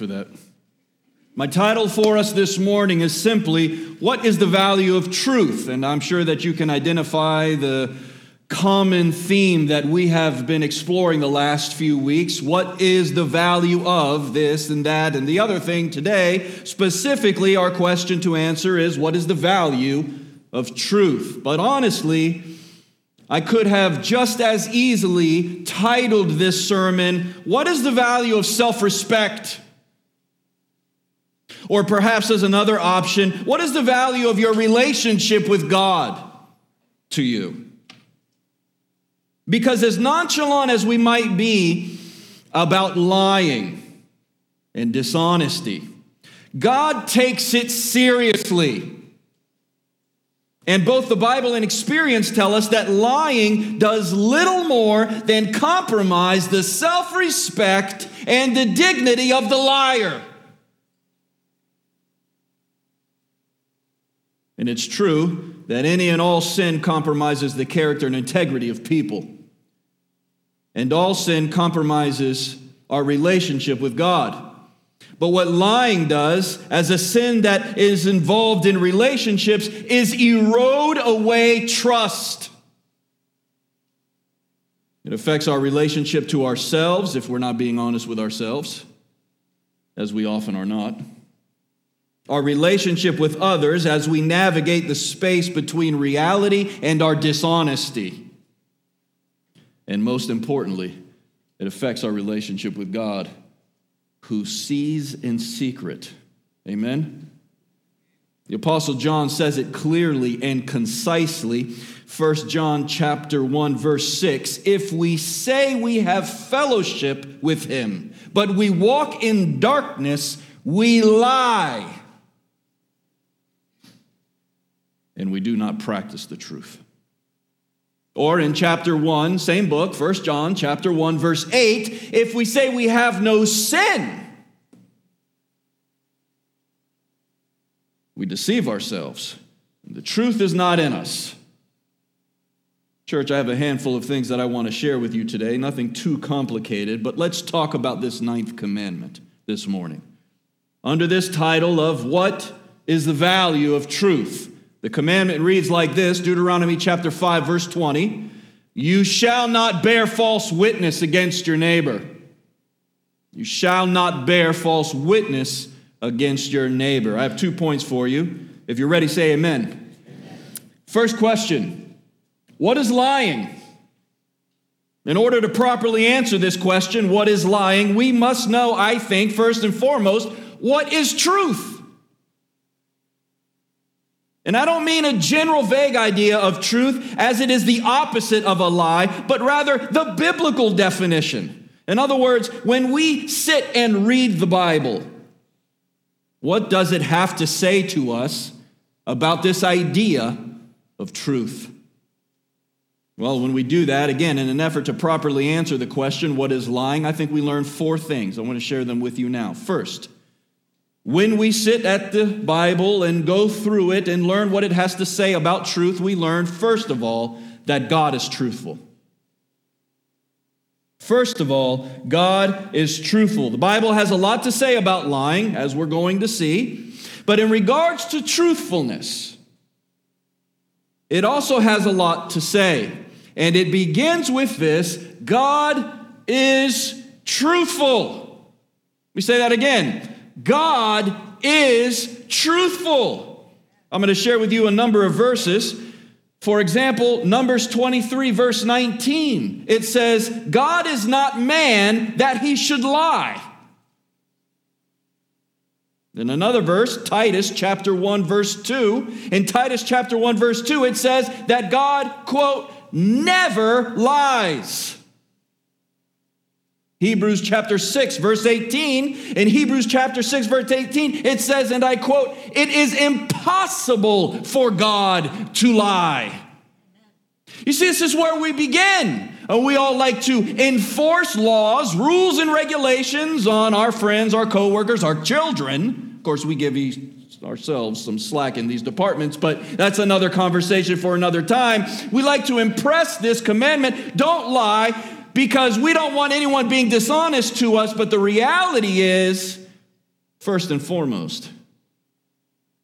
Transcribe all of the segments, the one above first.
For that. My title for us this morning is simply What is the Value of Truth? And I'm sure that you can identify the common theme that we have been exploring the last few weeks. What is the value of this and that and the other thing today? Specifically, our question to answer is What is the value of truth? But honestly, I could have just as easily titled this sermon, What is the Value of Self Respect? Or perhaps as another option, What is the value of your relationship with God to you? Because as nonchalant as we might be about lying and dishonesty, God takes it seriously. And both the Bible and experience tell us that lying does little more than compromise the self respect and the dignity of the liar. And it's true that any and all sin compromises the character and integrity of people. And all sin compromises our relationship with God. But what lying does, as a sin that is involved in relationships, is erode away trust. It affects our relationship to ourselves if we're not being honest with ourselves, as we often are not. Our relationship with others as we navigate the space between reality and our dishonesty. And most importantly, it affects our relationship with God who sees in secret. Amen? The apostle John says it clearly and concisely. 1 John chapter 1 verse 6, if we say we have fellowship with him, but we walk in darkness, we lie. And we do not practice the truth. Or in chapter 1, same book, 1 John chapter 1 verse 8, if we say we have no sin, we deceive ourselves. The truth is not in us. Church, I have a handful of things that I want to share with you today, nothing too complicated, but let's talk about this ninth commandment this morning. Under this title of What is the Value of Truth? The commandment reads like this Deuteronomy chapter 5, verse 20 You shall not bear false witness against your neighbor. You shall not bear false witness against your neighbor. I have two points for you. If you're ready, say amen. amen. First question What is lying? In order to properly answer this question, what is lying, we must know, I think, first and foremost, what is truth? And I don't mean a general vague idea of truth as it is the opposite of a lie, but rather the biblical definition. In other words, when we sit and read the Bible, what does it have to say to us about this idea of truth? Well, when we do that, again, in an effort to properly answer the question, what is lying, I think we learn four things. I want to share them with you now. First, when we sit at the Bible and go through it and learn what it has to say about truth, we learn, first of all, that God is truthful. First of all, God is truthful. The Bible has a lot to say about lying, as we're going to see. But in regards to truthfulness, it also has a lot to say. And it begins with this God is truthful. We say that again. God is truthful. I'm going to share with you a number of verses. For example, Numbers 23, verse 19, it says, God is not man that he should lie. In another verse, Titus chapter 1, verse 2, in Titus chapter 1, verse 2, it says that God, quote, never lies. Hebrews chapter 6, verse 18. In Hebrews chapter 6, verse 18, it says, and I quote, It is impossible for God to lie. You see, this is where we begin. Uh, we all like to enforce laws, rules, and regulations on our friends, our coworkers, our children. Of course, we give ourselves some slack in these departments, but that's another conversation for another time. We like to impress this commandment don't lie because we don't want anyone being dishonest to us, but the reality is, first and foremost,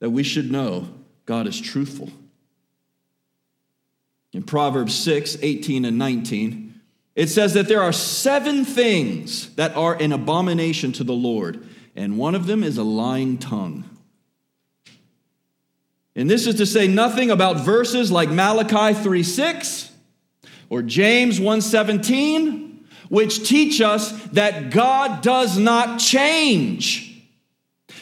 that we should know God is truthful. In Proverbs 6 18 and 19, it says that there are seven things that are an abomination to the Lord, and one of them is a lying tongue. And this is to say nothing about verses like Malachi 3 6 or James 1 17, which teach us that God does not change.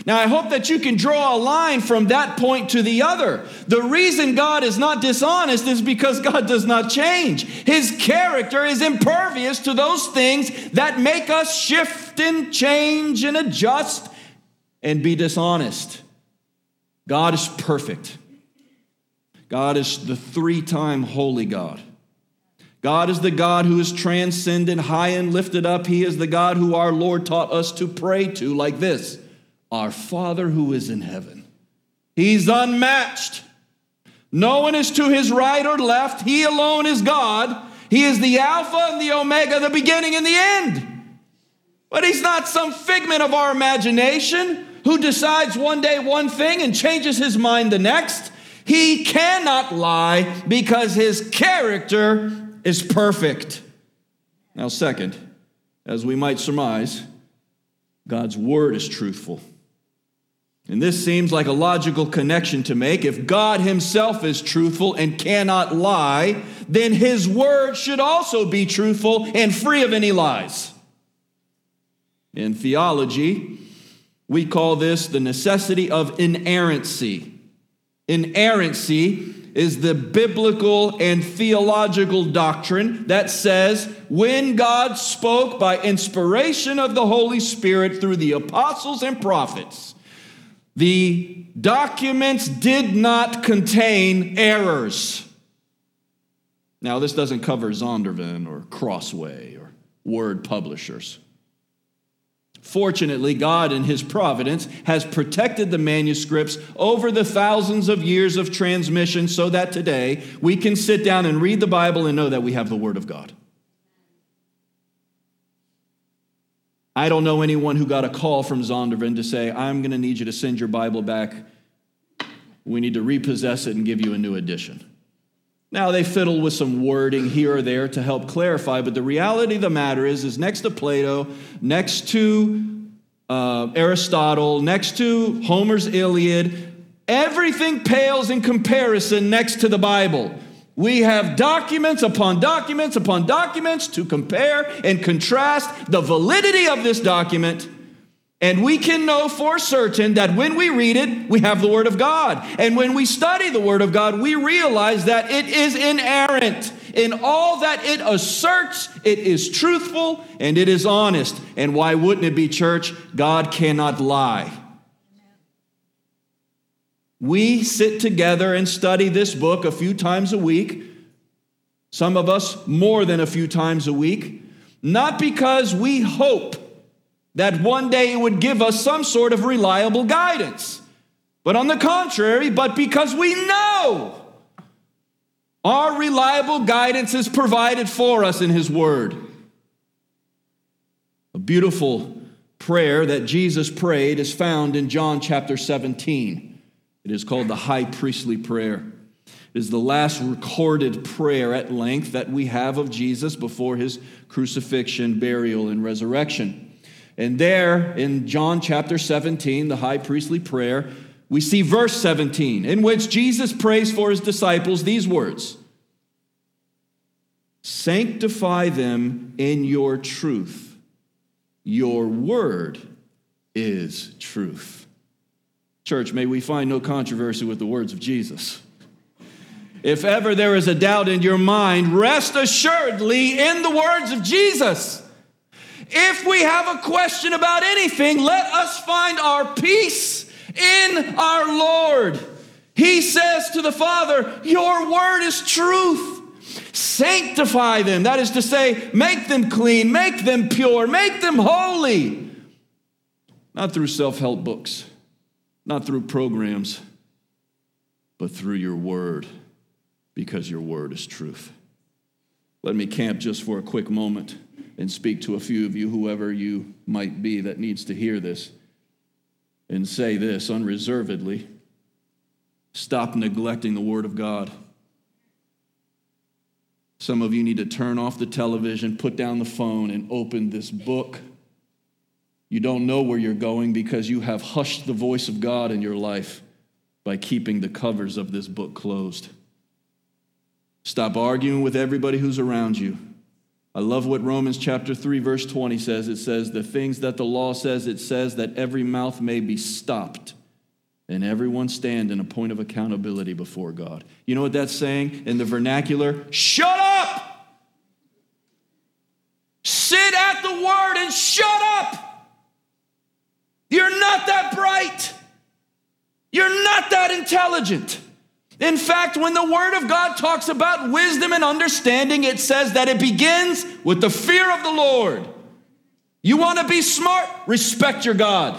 Now, I hope that you can draw a line from that point to the other. The reason God is not dishonest is because God does not change. His character is impervious to those things that make us shift and change and adjust and be dishonest. God is perfect. God is the three time holy God. God is the God who is transcendent, high and lifted up. He is the God who our Lord taught us to pray to, like this Our Father who is in heaven. He's unmatched. No one is to his right or left. He alone is God. He is the Alpha and the Omega, the beginning and the end. But he's not some figment of our imagination who decides one day one thing and changes his mind the next. He cannot lie because his character is perfect. Now, second, as we might surmise, God's word is truthful. And this seems like a logical connection to make. If God Himself is truthful and cannot lie, then His word should also be truthful and free of any lies. In theology, we call this the necessity of inerrancy. Inerrancy is the biblical and theological doctrine that says when God spoke by inspiration of the Holy Spirit through the apostles and prophets, the documents did not contain errors. Now, this doesn't cover Zondervan or Crossway or Word publishers. Fortunately, God, in His providence, has protected the manuscripts over the thousands of years of transmission so that today we can sit down and read the Bible and know that we have the Word of God. I don't know anyone who got a call from Zondervan to say, I'm going to need you to send your Bible back. We need to repossess it and give you a new edition. Now they fiddle with some wording here or there to help clarify, but the reality of the matter is, is next to Plato, next to uh, Aristotle, next to Homer's Iliad, everything pales in comparison next to the Bible. We have documents upon documents upon documents to compare and contrast the validity of this document and we can know for certain that when we read it, we have the Word of God. And when we study the Word of God, we realize that it is inerrant. In all that it asserts, it is truthful and it is honest. And why wouldn't it be, church? God cannot lie. We sit together and study this book a few times a week, some of us more than a few times a week, not because we hope that one day it would give us some sort of reliable guidance. But on the contrary, but because we know our reliable guidance is provided for us in His Word. A beautiful prayer that Jesus prayed is found in John chapter 17. It is called the High Priestly Prayer. It is the last recorded prayer at length that we have of Jesus before his crucifixion, burial, and resurrection. And there in John chapter 17, the high priestly prayer, we see verse 17, in which Jesus prays for his disciples these words Sanctify them in your truth. Your word is truth. Church, may we find no controversy with the words of Jesus. If ever there is a doubt in your mind, rest assuredly in the words of Jesus. If we have a question about anything, let us find our peace in our Lord. He says to the Father, Your word is truth. Sanctify them. That is to say, make them clean, make them pure, make them holy. Not through self help books, not through programs, but through your word, because your word is truth. Let me camp just for a quick moment and speak to a few of you, whoever you might be that needs to hear this, and say this unreservedly stop neglecting the Word of God. Some of you need to turn off the television, put down the phone, and open this book. You don't know where you're going because you have hushed the voice of God in your life by keeping the covers of this book closed. Stop arguing with everybody who's around you. I love what Romans chapter 3 verse 20 says. It says the things that the law says it says that every mouth may be stopped and everyone stand in a point of accountability before God. You know what that's saying in the vernacular? Shut up! Sit at the word and shut up! You're not that bright. You're not that intelligent. In fact, when the Word of God talks about wisdom and understanding, it says that it begins with the fear of the Lord. You want to be smart? Respect your God.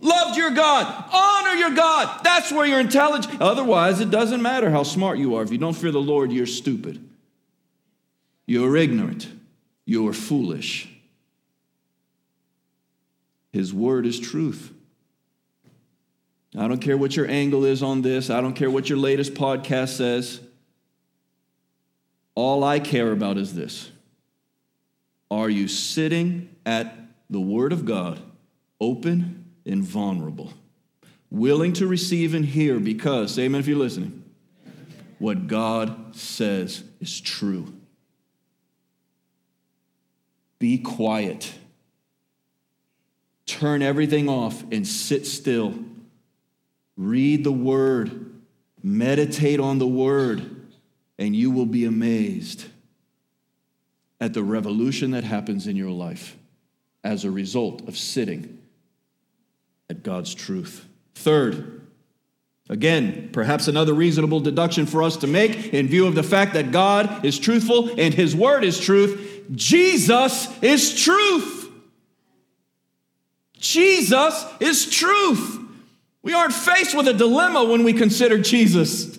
Love your God. Honor your God. That's where you're intelligent. Otherwise, it doesn't matter how smart you are. If you don't fear the Lord, you're stupid. You're ignorant. You're foolish. His word is truth. I don't care what your angle is on this. I don't care what your latest podcast says. All I care about is this Are you sitting at the Word of God, open and vulnerable, willing to receive and hear because, amen if you're listening, what God says is true? Be quiet. Turn everything off and sit still. Read the word, meditate on the word, and you will be amazed at the revolution that happens in your life as a result of sitting at God's truth. Third, again, perhaps another reasonable deduction for us to make in view of the fact that God is truthful and his word is truth, Jesus is truth. Jesus is truth. We aren't faced with a dilemma when we consider Jesus.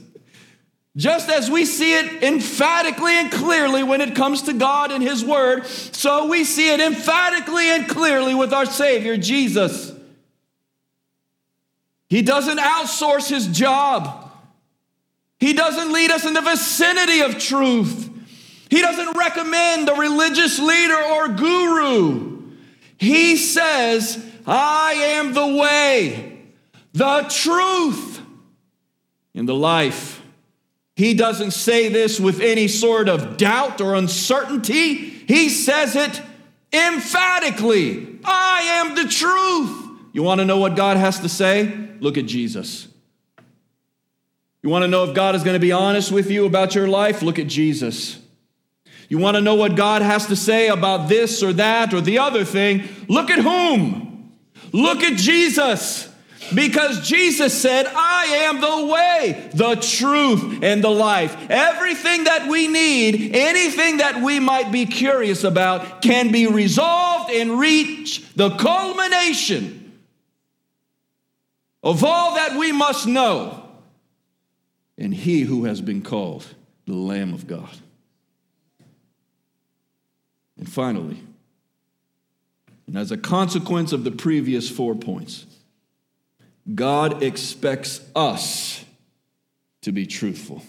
Just as we see it emphatically and clearly when it comes to God and His Word, so we see it emphatically and clearly with our Savior, Jesus. He doesn't outsource His job, He doesn't lead us in the vicinity of truth, He doesn't recommend a religious leader or guru. He says, I am the way the truth in the life. He doesn't say this with any sort of doubt or uncertainty. He says it emphatically I am the truth. You want to know what God has to say? Look at Jesus. You want to know if God is going to be honest with you about your life? Look at Jesus. You want to know what God has to say about this or that or the other thing? Look at whom? Look at Jesus. Because Jesus said, I am the way, the truth, and the life. Everything that we need, anything that we might be curious about, can be resolved and reach the culmination of all that we must know in He who has been called the Lamb of God. And finally, and as a consequence of the previous four points, God expects us to be truthful.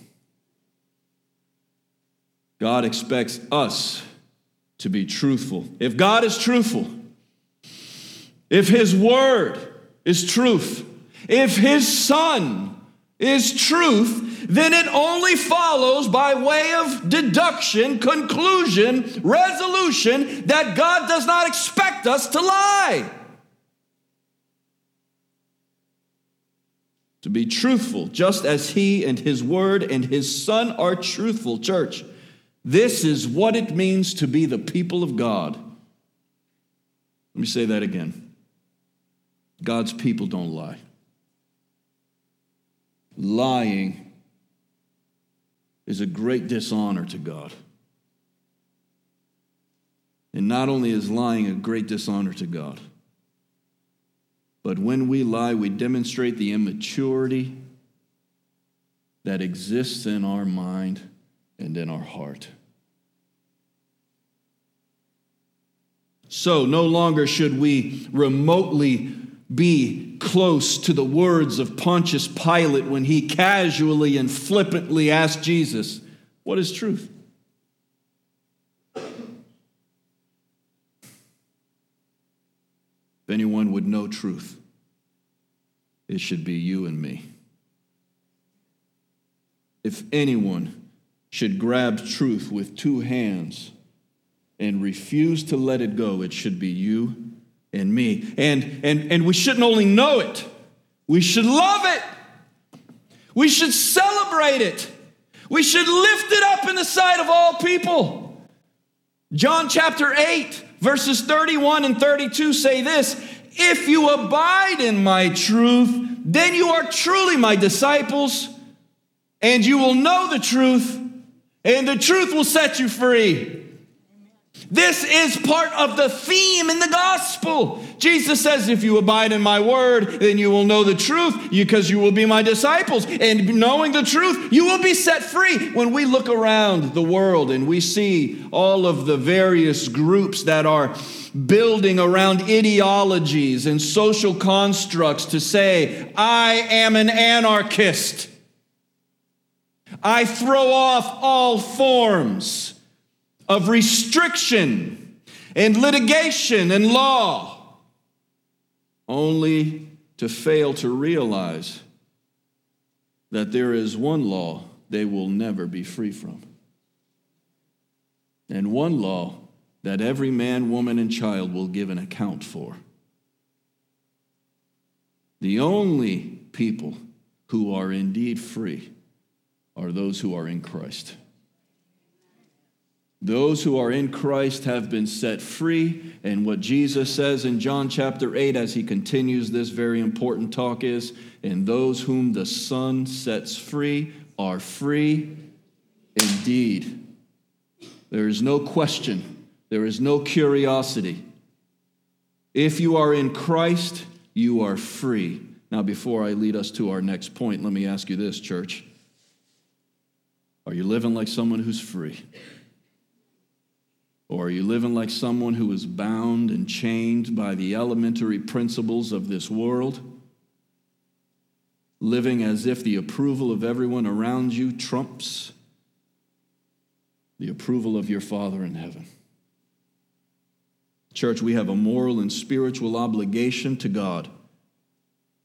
God expects us to be truthful. If God is truthful, if His Word is truth, if His Son is truth, then it only follows by way of deduction, conclusion, resolution that God does not expect us to lie. To be truthful, just as He and His Word and His Son are truthful, church. This is what it means to be the people of God. Let me say that again. God's people don't lie. Lying is a great dishonor to God. And not only is lying a great dishonor to God, but when we lie, we demonstrate the immaturity that exists in our mind and in our heart. So, no longer should we remotely be close to the words of Pontius Pilate when he casually and flippantly asked Jesus, What is truth? If anyone would know truth, it should be you and me. If anyone should grab truth with two hands and refuse to let it go, it should be you and me. And, and, and we shouldn't only know it, we should love it. We should celebrate it. We should lift it up in the sight of all people. John chapter 8, verses 31 and 32 say this If you abide in my truth, then you are truly my disciples, and you will know the truth, and the truth will set you free. This is part of the theme in the gospel. Jesus says, If you abide in my word, then you will know the truth because you will be my disciples. And knowing the truth, you will be set free. When we look around the world and we see all of the various groups that are building around ideologies and social constructs to say, I am an anarchist. I throw off all forms of restriction and litigation and law, only to fail to realize that there is one law they will never be free from, and one law that every man, woman, and child will give an account for. The only people who are indeed free are those who are in Christ. Those who are in Christ have been set free. And what Jesus says in John chapter 8 as he continues this very important talk is, and those whom the Son sets free are free indeed. There is no question, there is no curiosity. If you are in Christ, you are free. Now, before I lead us to our next point, let me ask you this, church. Are you living like someone who's free? Or are you living like someone who is bound and chained by the elementary principles of this world? Living as if the approval of everyone around you trumps the approval of your Father in heaven. Church, we have a moral and spiritual obligation to God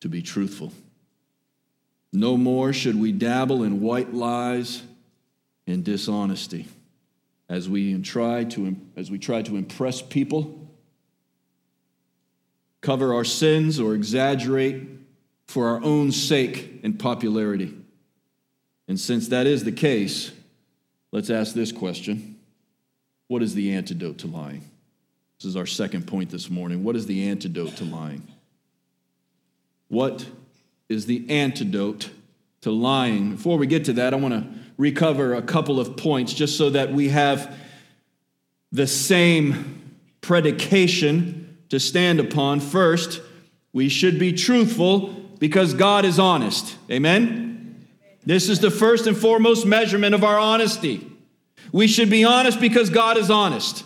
to be truthful. No more should we dabble in white lies and dishonesty as we try to, as we try to impress people, cover our sins, or exaggerate for our own sake and popularity. And since that is the case, let's ask this question What is the antidote to lying? This is our second point this morning. What is the antidote to lying? What is the antidote to lying? Before we get to that, I want to recover a couple of points just so that we have the same predication to stand upon. First, we should be truthful because God is honest. Amen? This is the first and foremost measurement of our honesty. We should be honest because God is honest.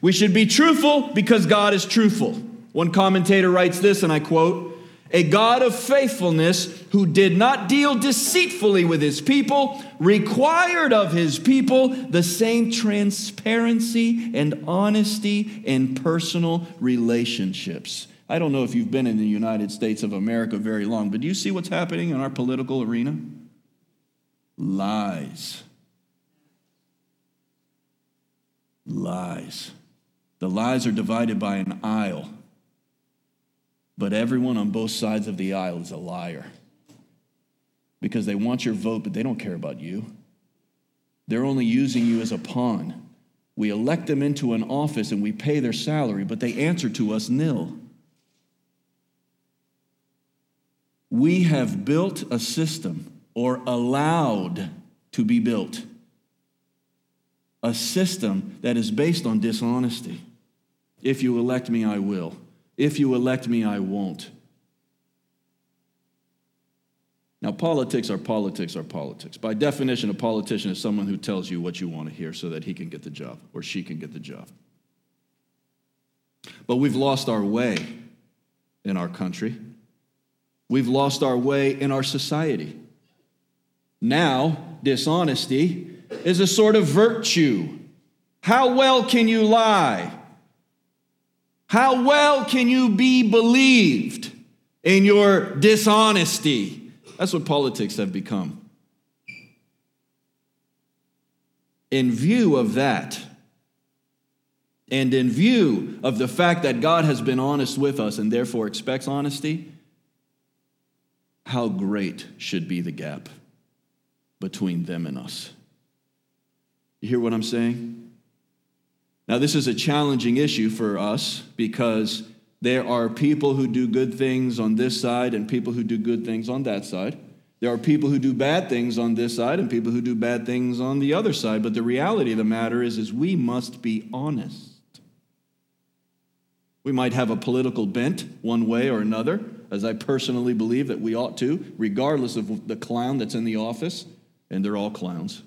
We should be truthful because God is truthful. One commentator writes this, and I quote a God of faithfulness who did not deal deceitfully with his people, required of his people the same transparency and honesty in personal relationships. I don't know if you've been in the United States of America very long, but do you see what's happening in our political arena? Lies. Lies. The lies are divided by an aisle. But everyone on both sides of the aisle is a liar because they want your vote, but they don't care about you. They're only using you as a pawn. We elect them into an office and we pay their salary, but they answer to us nil. We have built a system, or allowed to be built, a system that is based on dishonesty. If you elect me, I will. If you elect me, I won't. Now, politics are politics are politics. By definition, a politician is someone who tells you what you want to hear so that he can get the job or she can get the job. But we've lost our way in our country. We've lost our way in our society. Now, dishonesty is a sort of virtue. How well can you lie? How well can you be believed in your dishonesty? That's what politics have become. In view of that, and in view of the fact that God has been honest with us and therefore expects honesty, how great should be the gap between them and us? You hear what I'm saying? Now, this is a challenging issue for us because there are people who do good things on this side and people who do good things on that side. There are people who do bad things on this side and people who do bad things on the other side. But the reality of the matter is, is we must be honest. We might have a political bent one way or another, as I personally believe that we ought to, regardless of the clown that's in the office, and they're all clowns.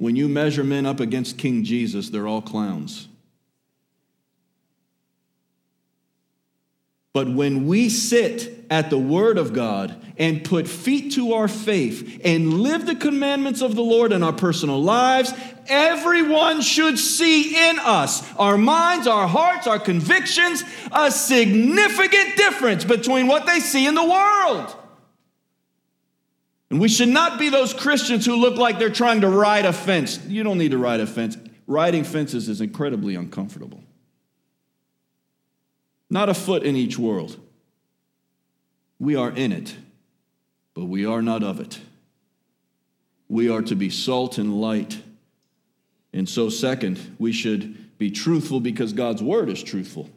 When you measure men up against King Jesus, they're all clowns. But when we sit at the Word of God and put feet to our faith and live the commandments of the Lord in our personal lives, everyone should see in us, our minds, our hearts, our convictions, a significant difference between what they see in the world. And we should not be those Christians who look like they're trying to ride a fence. You don't need to ride a fence. Riding fences is incredibly uncomfortable not a foot in each world. We are in it, but we are not of it. We are to be salt and light. And so, second, we should be truthful because God's word is truthful.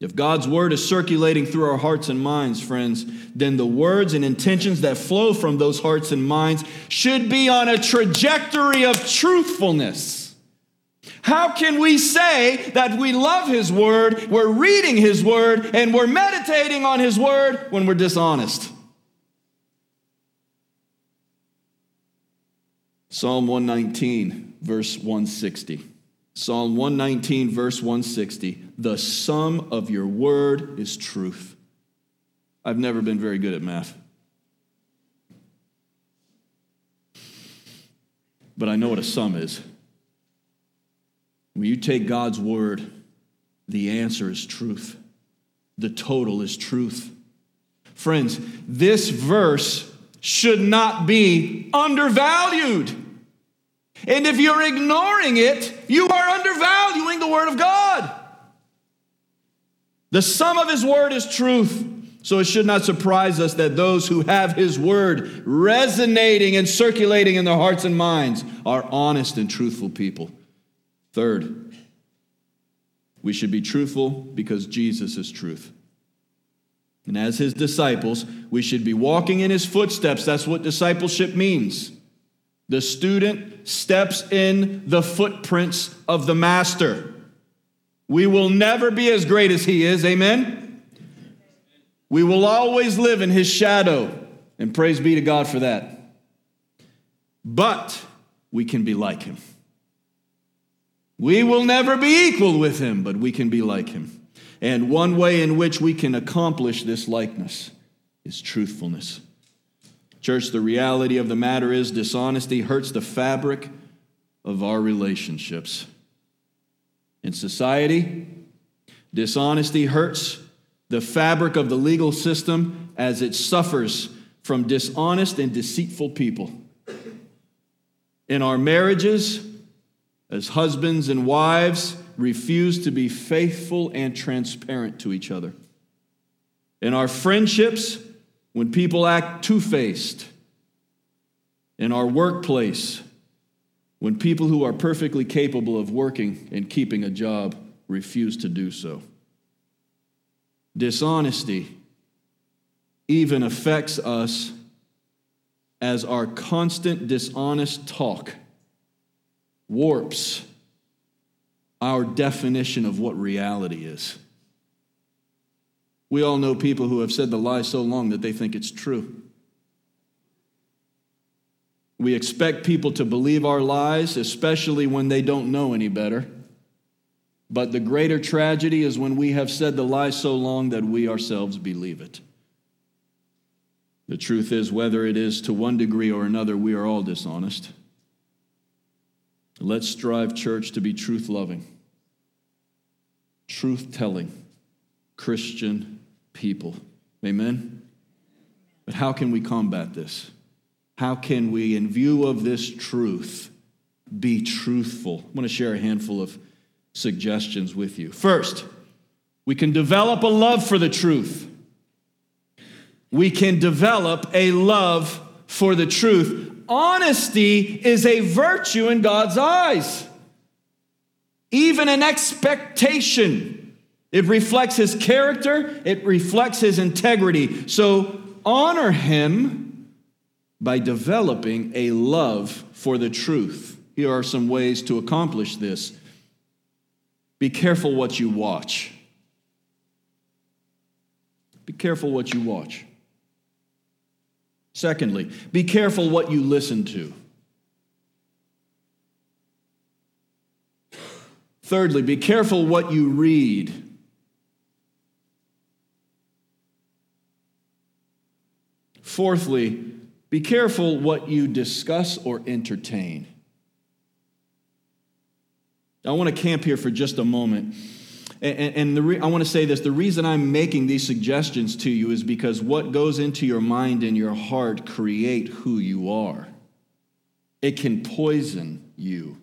If God's word is circulating through our hearts and minds, friends, then the words and intentions that flow from those hearts and minds should be on a trajectory of truthfulness. How can we say that we love His Word, we're reading His Word, and we're meditating on His Word when we're dishonest? Psalm 119, verse 160. Psalm 119, verse 160. The sum of your word is truth. I've never been very good at math. But I know what a sum is. When you take God's word, the answer is truth. The total is truth. Friends, this verse should not be undervalued. And if you're ignoring it, you are undervaluing the Word of God. The sum of His Word is truth. So it should not surprise us that those who have His Word resonating and circulating in their hearts and minds are honest and truthful people. Third, we should be truthful because Jesus is truth. And as his disciples, we should be walking in his footsteps. That's what discipleship means. The student steps in the footprints of the master. We will never be as great as he is, amen? We will always live in his shadow, and praise be to God for that. But we can be like him. We will never be equal with him, but we can be like him. And one way in which we can accomplish this likeness is truthfulness. Church, the reality of the matter is dishonesty hurts the fabric of our relationships. In society, dishonesty hurts the fabric of the legal system as it suffers from dishonest and deceitful people. In our marriages, as husbands and wives refuse to be faithful and transparent to each other. In our friendships, when people act two faced. In our workplace, when people who are perfectly capable of working and keeping a job refuse to do so. Dishonesty even affects us as our constant dishonest talk warps our definition of what reality is. We all know people who have said the lie so long that they think it's true. We expect people to believe our lies, especially when they don't know any better. But the greater tragedy is when we have said the lie so long that we ourselves believe it. The truth is, whether it is to one degree or another, we are all dishonest. Let's strive, church, to be truth loving, truth telling Christian people. Amen? But how can we combat this? How can we, in view of this truth, be truthful? I want to share a handful of suggestions with you. First, we can develop a love for the truth we can develop a love for the truth. Honesty is a virtue in God's eyes, even an expectation. It reflects his character, it reflects his integrity. So honor him by developing a love for the truth. Here are some ways to accomplish this. Be careful what you watch. Be careful what you watch. Secondly, be careful what you listen to. Thirdly, be careful what you read. Fourthly, be careful what you discuss or entertain. I want to camp here for just a moment and, I want to say this the reason I'm making these suggestions to you is because what goes into your mind and your heart create who you are. It can poison you.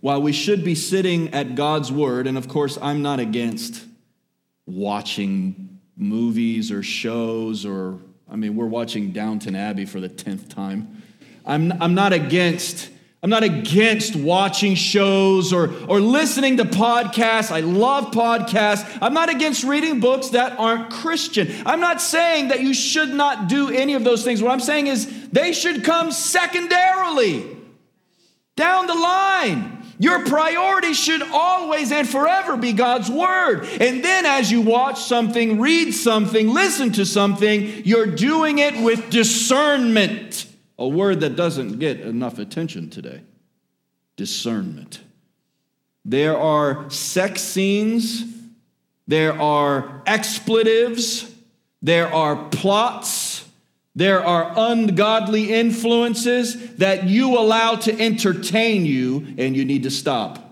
While we should be sitting at God's word, and of course, I'm not against watching movies or shows, or, I mean, we're watching Downton Abbey for the 10th time. I'm, I'm not against I'm not against watching shows or, or listening to podcasts. I love podcasts. I'm not against reading books that aren't Christian. I'm not saying that you should not do any of those things. What I'm saying is they should come secondarily, down the line. Your priority should always and forever be God's Word. And then as you watch something, read something, listen to something, you're doing it with discernment. A word that doesn't get enough attention today. Discernment. There are sex scenes, there are expletives, there are plots, there are ungodly influences that you allow to entertain you, and you need to stop.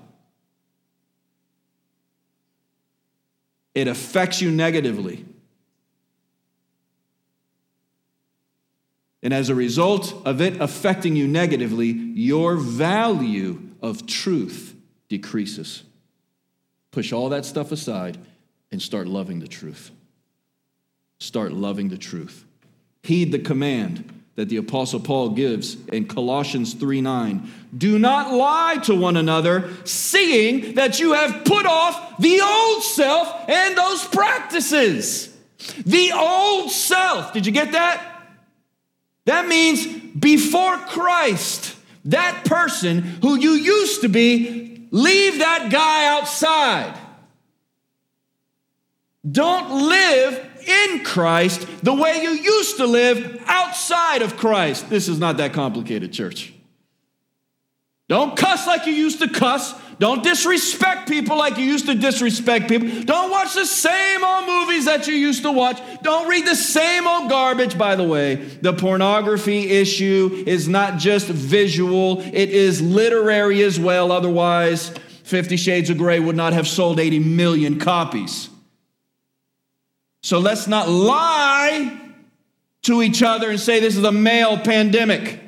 It affects you negatively. And as a result of it affecting you negatively, your value of truth decreases. Push all that stuff aside and start loving the truth. Start loving the truth. Heed the command that the apostle Paul gives in Colossians 3 9. Do not lie to one another, seeing that you have put off the old self and those practices. The old self. Did you get that? That means before Christ, that person who you used to be, leave that guy outside. Don't live in Christ the way you used to live outside of Christ. This is not that complicated, church. Don't cuss like you used to cuss. Don't disrespect people like you used to disrespect people. Don't watch the same old movies that you used to watch. Don't read the same old garbage. By the way, the pornography issue is not just visual, it is literary as well. Otherwise, Fifty Shades of Grey would not have sold 80 million copies. So let's not lie to each other and say this is a male pandemic.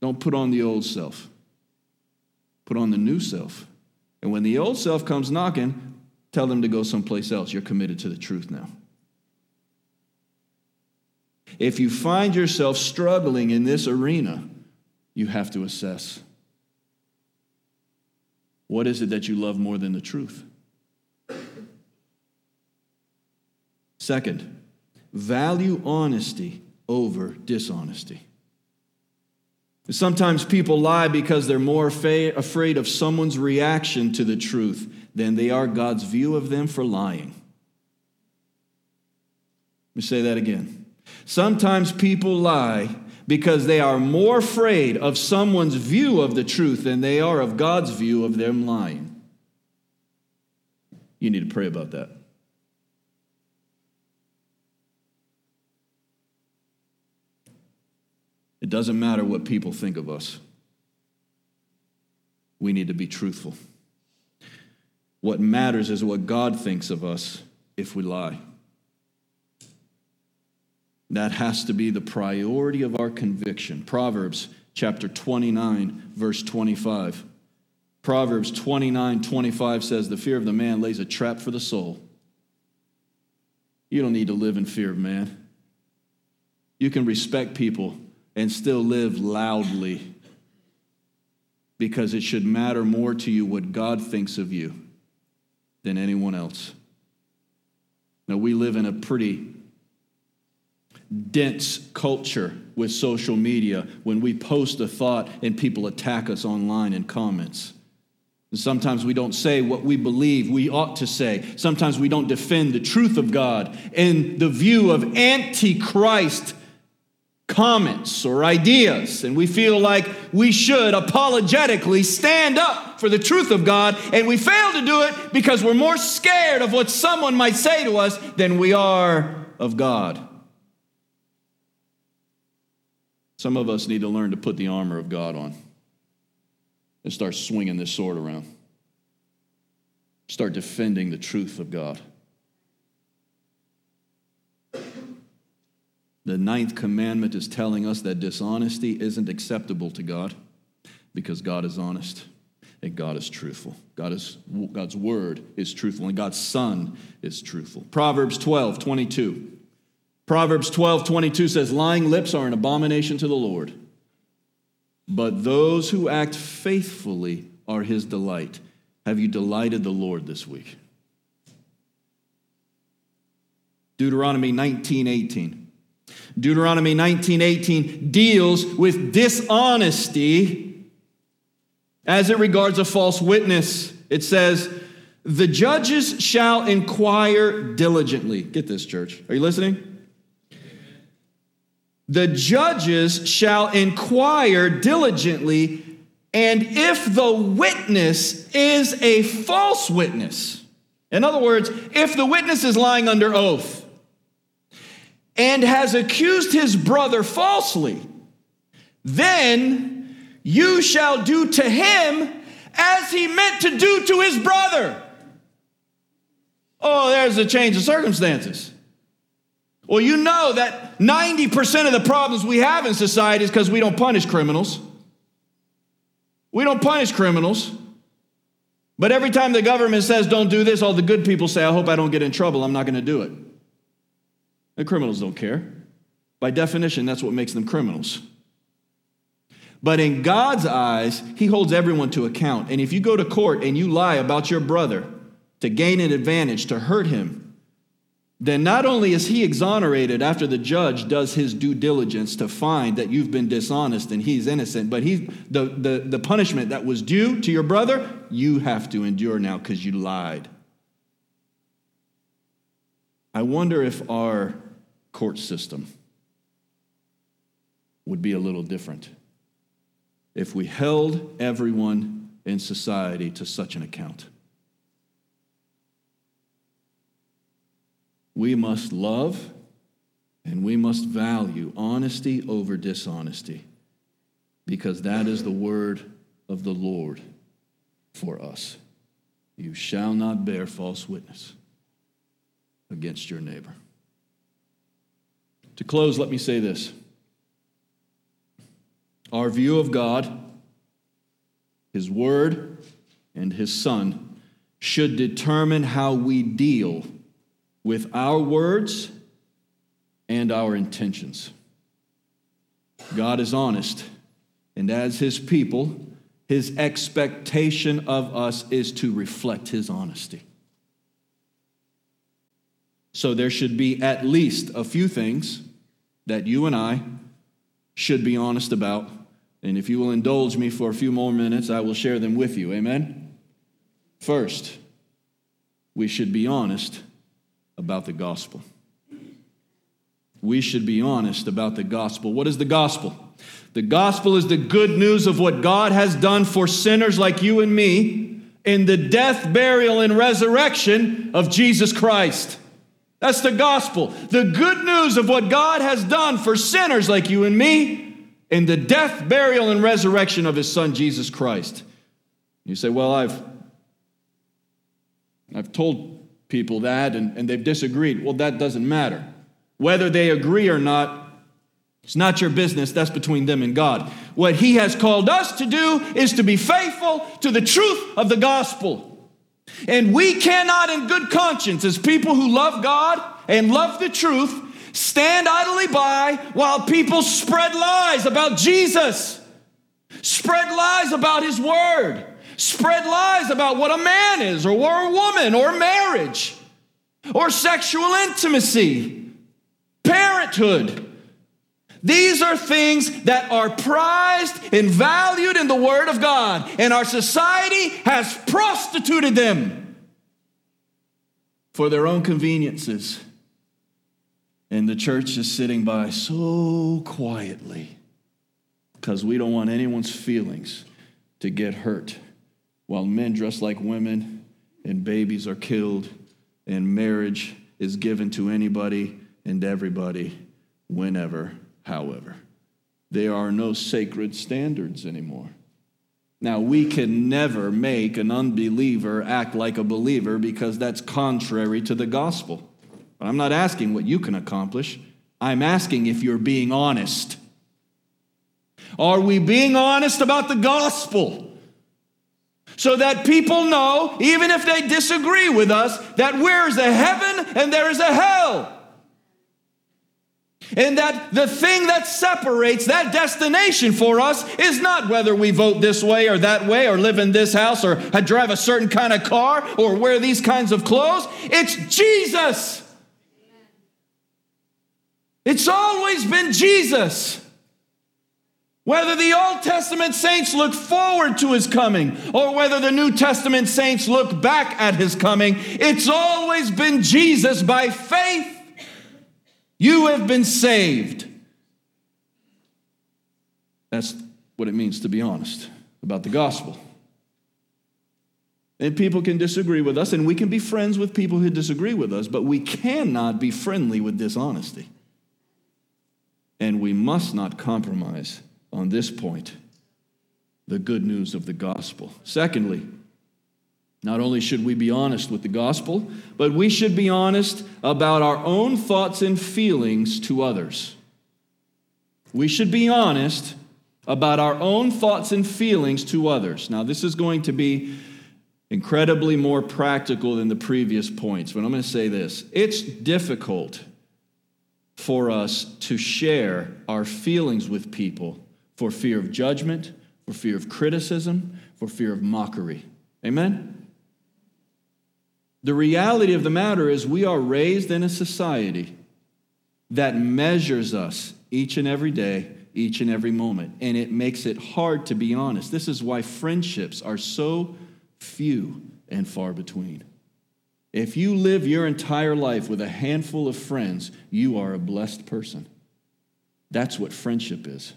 Don't put on the old self. Put on the new self. And when the old self comes knocking, tell them to go someplace else. You're committed to the truth now. If you find yourself struggling in this arena, you have to assess what is it that you love more than the truth? Second, value honesty over dishonesty. Sometimes people lie because they're more afraid of someone's reaction to the truth than they are God's view of them for lying. Let me say that again. Sometimes people lie because they are more afraid of someone's view of the truth than they are of God's view of them lying. You need to pray about that. It doesn't matter what people think of us. We need to be truthful. What matters is what God thinks of us if we lie. That has to be the priority of our conviction. Proverbs chapter 29, verse 25. Proverbs 29, 25 says, The fear of the man lays a trap for the soul. You don't need to live in fear of man. You can respect people and still live loudly because it should matter more to you what God thinks of you than anyone else. Now, we live in a pretty dense culture with social media when we post a thought and people attack us online in comments. And sometimes we don't say what we believe we ought to say. Sometimes we don't defend the truth of God in the view of antichrist comments or ideas, and we feel like we should apologetically stand up for the truth of God, and we fail to do it because we're more scared of what someone might say to us than we are of God. Some of us need to learn to put the armor of God on and start swinging this sword around. Start defending the truth of God. The ninth commandment is telling us that dishonesty isn't acceptable to God because God is honest and God is truthful. God is, God's word is truthful and God's son is truthful. Proverbs 12, 22. Proverbs 12, 22 says, Lying lips are an abomination to the Lord, but those who act faithfully are his delight. Have you delighted the Lord this week? Deuteronomy 19, 18. Deuteronomy 19, 18 deals with dishonesty as it regards a false witness. It says, The judges shall inquire diligently. Get this, church. Are you listening? The judges shall inquire diligently, and if the witness is a false witness, in other words, if the witness is lying under oath and has accused his brother falsely, then you shall do to him as he meant to do to his brother. Oh, there's a change of circumstances. Well, you know that 90% of the problems we have in society is because we don't punish criminals. We don't punish criminals. But every time the government says don't do this, all the good people say, I hope I don't get in trouble. I'm not going to do it. The criminals don't care. By definition, that's what makes them criminals. But in God's eyes, He holds everyone to account. And if you go to court and you lie about your brother to gain an advantage, to hurt him, then not only is he exonerated after the judge does his due diligence to find that you've been dishonest and he's innocent, but he, the, the, the punishment that was due to your brother, you have to endure now because you lied. I wonder if our court system would be a little different if we held everyone in society to such an account. We must love and we must value honesty over dishonesty because that is the word of the Lord for us. You shall not bear false witness against your neighbor. To close, let me say this. Our view of God, His Word, and His Son should determine how we deal with our words and our intentions. God is honest, and as His people, His expectation of us is to reflect His honesty. So there should be at least a few things that you and I should be honest about. And if you will indulge me for a few more minutes, I will share them with you. Amen? First, we should be honest about the gospel. we should be honest about the gospel. What is the gospel? The gospel is the good news of what God has done for sinners like you and me in the death, burial, and resurrection of Jesus Christ. That's the gospel. The good news of what God has done for sinners like you and me in the death, burial, and resurrection of his son Jesus Christ. You say, Well, I've I've told people that and, and they've disagreed. Well, that doesn't matter. Whether they agree or not, it's not your business. That's between them and God. What He has called us to do is to be faithful to the truth of the gospel. And we cannot, in good conscience, as people who love God and love the truth, stand idly by while people spread lies about Jesus, spread lies about His Word, spread lies about what a man is, or, what a woman, or marriage, or sexual intimacy, parenthood. These are things that are prized and valued in the Word of God, and our society has prostituted them for their own conveniences. And the church is sitting by so quietly because we don't want anyone's feelings to get hurt while men dress like women and babies are killed and marriage is given to anybody and everybody whenever, however. There are no sacred standards anymore. Now, we can never make an unbeliever act like a believer because that's contrary to the gospel. But I'm not asking what you can accomplish. I'm asking if you're being honest. Are we being honest about the gospel? So that people know, even if they disagree with us, that there is a heaven and there is a hell. And that the thing that separates that destination for us is not whether we vote this way or that way, or live in this house, or drive a certain kind of car, or wear these kinds of clothes. It's Jesus. It's always been Jesus. Whether the Old Testament saints look forward to his coming or whether the New Testament saints look back at his coming, it's always been Jesus by faith. You have been saved. That's what it means to be honest about the gospel. And people can disagree with us, and we can be friends with people who disagree with us, but we cannot be friendly with dishonesty. And we must not compromise on this point the good news of the gospel. Secondly, not only should we be honest with the gospel, but we should be honest about our own thoughts and feelings to others. We should be honest about our own thoughts and feelings to others. Now, this is going to be incredibly more practical than the previous points, but I'm going to say this it's difficult for us to share our feelings with people for fear of judgment, for fear of criticism, for fear of mockery. Amen? The reality of the matter is, we are raised in a society that measures us each and every day, each and every moment, and it makes it hard to be honest. This is why friendships are so few and far between. If you live your entire life with a handful of friends, you are a blessed person. That's what friendship is.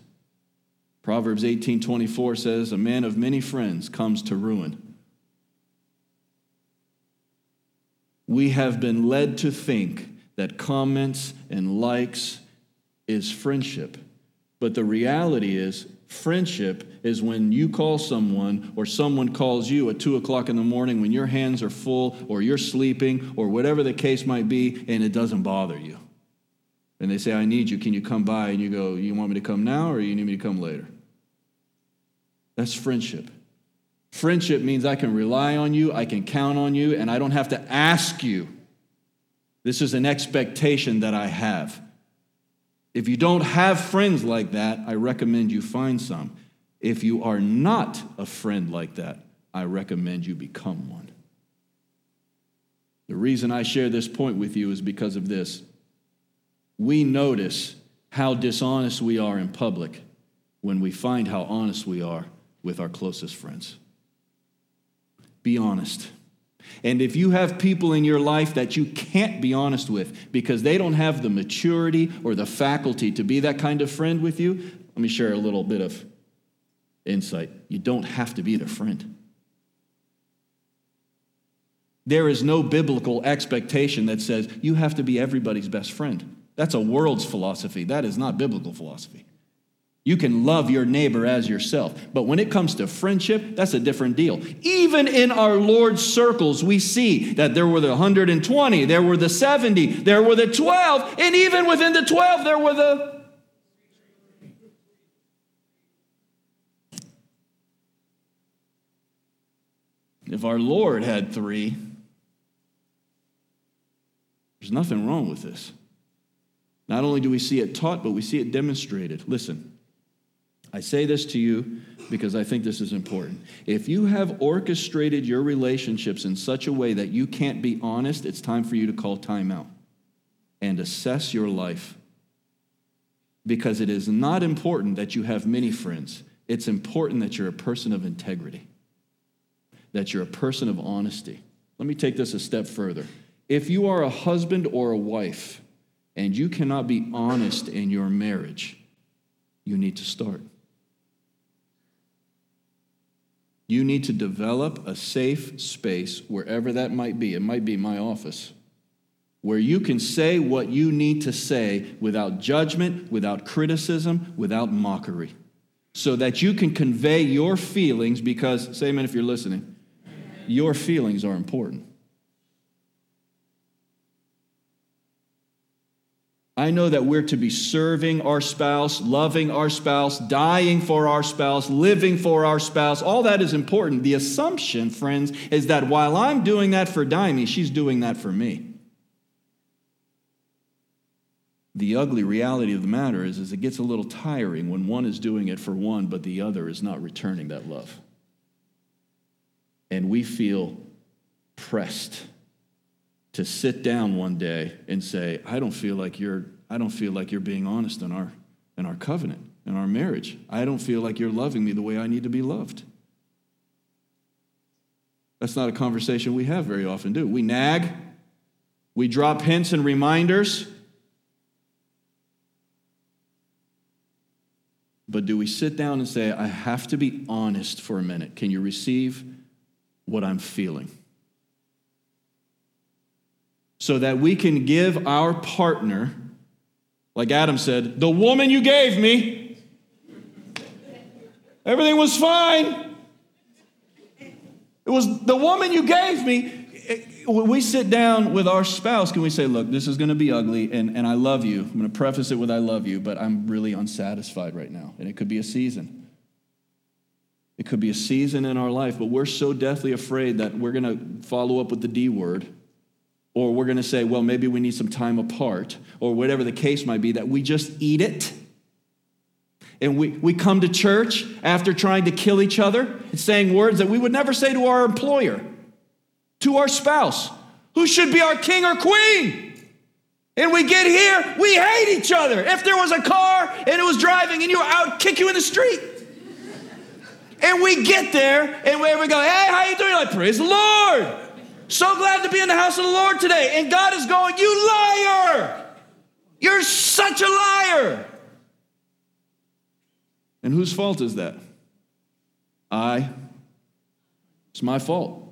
Proverbs 18:24 says, "A man of many friends comes to ruin." We have been led to think that comments and likes is friendship. But the reality is, friendship is when you call someone or someone calls you at 2 o'clock in the morning when your hands are full or you're sleeping or whatever the case might be and it doesn't bother you. And they say, I need you. Can you come by? And you go, You want me to come now or you need me to come later? That's friendship. Friendship means I can rely on you, I can count on you, and I don't have to ask you. This is an expectation that I have. If you don't have friends like that, I recommend you find some. If you are not a friend like that, I recommend you become one. The reason I share this point with you is because of this. We notice how dishonest we are in public when we find how honest we are with our closest friends. Be honest. And if you have people in your life that you can't be honest with because they don't have the maturity or the faculty to be that kind of friend with you, let me share a little bit of insight. You don't have to be their friend. There is no biblical expectation that says you have to be everybody's best friend. That's a world's philosophy. That is not biblical philosophy. You can love your neighbor as yourself. But when it comes to friendship, that's a different deal. Even in our Lord's circles, we see that there were the 120, there were the 70, there were the 12, and even within the 12, there were the. If our Lord had three, there's nothing wrong with this. Not only do we see it taught, but we see it demonstrated. Listen, I say this to you because I think this is important. If you have orchestrated your relationships in such a way that you can't be honest, it's time for you to call time out and assess your life. Because it is not important that you have many friends, it's important that you're a person of integrity, that you're a person of honesty. Let me take this a step further. If you are a husband or a wife and you cannot be honest in your marriage, you need to start. You need to develop a safe space wherever that might be. It might be my office, where you can say what you need to say without judgment, without criticism, without mockery, so that you can convey your feelings because, say amen if you're listening, your feelings are important. I know that we're to be serving our spouse, loving our spouse, dying for our spouse, living for our spouse. All that is important. The assumption, friends, is that while I'm doing that for Dimey, she's doing that for me. The ugly reality of the matter is, is it gets a little tiring when one is doing it for one, but the other is not returning that love. And we feel pressed to sit down one day and say, I don't feel like you're, I don't feel like you're being honest in our, in our covenant, in our marriage. I don't feel like you're loving me the way I need to be loved. That's not a conversation we have very often, do we? nag, we drop hints and reminders. But do we sit down and say, I have to be honest for a minute? Can you receive what I'm feeling? So that we can give our partner, like Adam said, the woman you gave me. Everything was fine. It was the woman you gave me. When we sit down with our spouse, can we say, Look, this is going to be ugly, and, and I love you. I'm going to preface it with I love you, but I'm really unsatisfied right now. And it could be a season. It could be a season in our life, but we're so deathly afraid that we're going to follow up with the D word or we're going to say, well, maybe we need some time apart, or whatever the case might be, that we just eat it. And we, we come to church after trying to kill each other and saying words that we would never say to our employer, to our spouse, who should be our king or queen. And we get here, we hate each other. If there was a car and it was driving and you were out, kick you in the street. And we get there and we go, hey, how you doing? Like, praise the Lord. So glad to be in the house of the Lord today. And God is going, You liar! You're such a liar. And whose fault is that? I. It's my fault.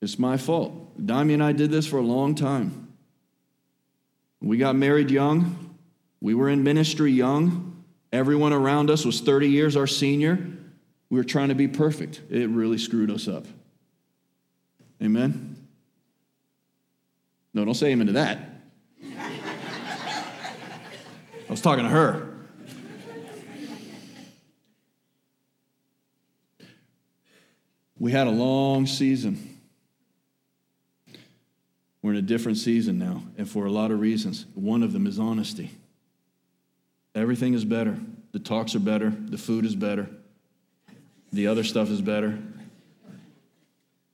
It's my fault. Dami and I did this for a long time. We got married young. We were in ministry young. Everyone around us was 30 years our senior. We were trying to be perfect. It really screwed us up. Amen? No, don't say amen to that. I was talking to her. We had a long season. We're in a different season now, and for a lot of reasons. One of them is honesty. Everything is better. The talks are better. The food is better. The other stuff is better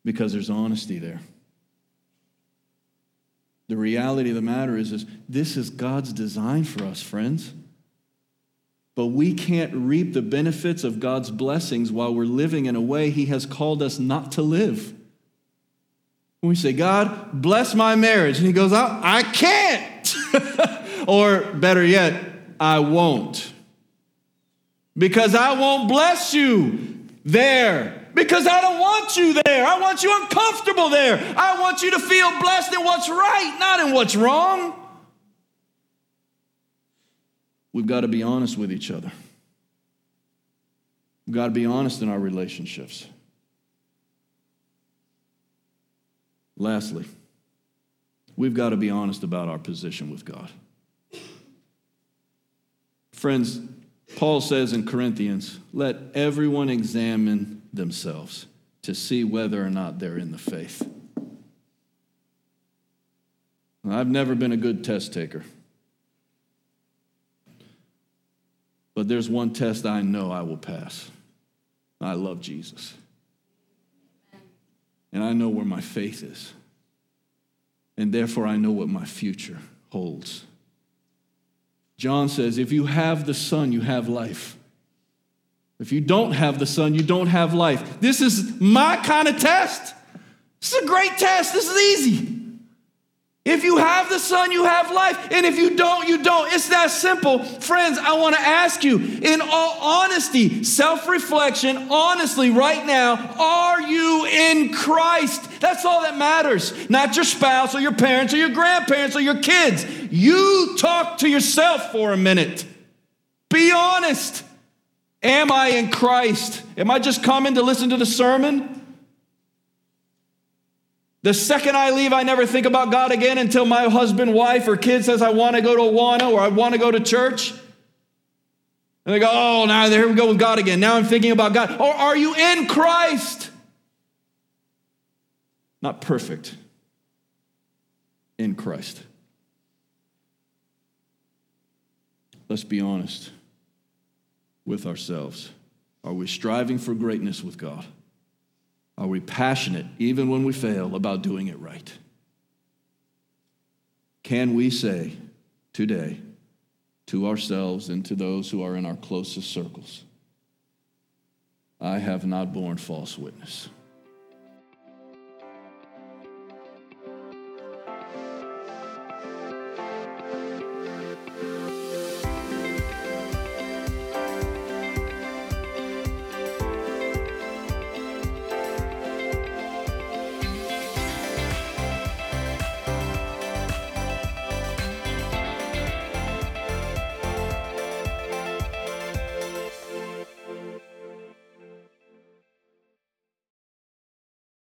because there's honesty there. The reality of the matter is, is this is God's design for us, friends. But we can't reap the benefits of God's blessings while we're living in a way He has called us not to live. When we say, God, bless my marriage, and He goes, I, I can't. or better yet, I won't. Because I won't bless you there. Because I don't want you there. I want you uncomfortable there. I want you to feel blessed in what's right, not in what's wrong. We've got to be honest with each other. We've got to be honest in our relationships. Lastly, we've got to be honest about our position with God. Friends, Paul says in Corinthians, let everyone examine themselves to see whether or not they're in the faith. I've never been a good test taker. But there's one test I know I will pass. I love Jesus. And I know where my faith is. And therefore, I know what my future holds. John says, if you have the Son, you have life. If you don't have the Son, you don't have life. This is my kind of test. This is a great test. This is easy. If you have the Son, you have life. And if you don't, you don't. It's that simple. Friends, I want to ask you, in all honesty, self reflection, honestly, right now, are you in Christ? That's all that matters. Not your spouse or your parents or your grandparents or your kids. You talk to yourself for a minute. Be honest. Am I in Christ? Am I just coming to listen to the sermon? The second I leave, I never think about God again until my husband, wife, or kid says, I want to go to Awana or I want to go to church. And they go, oh, now here we go with God again. Now I'm thinking about God. Or are you in Christ? Not perfect, in Christ. Let's be honest with ourselves. Are we striving for greatness with God? Are we passionate, even when we fail, about doing it right? Can we say today to ourselves and to those who are in our closest circles, I have not borne false witness?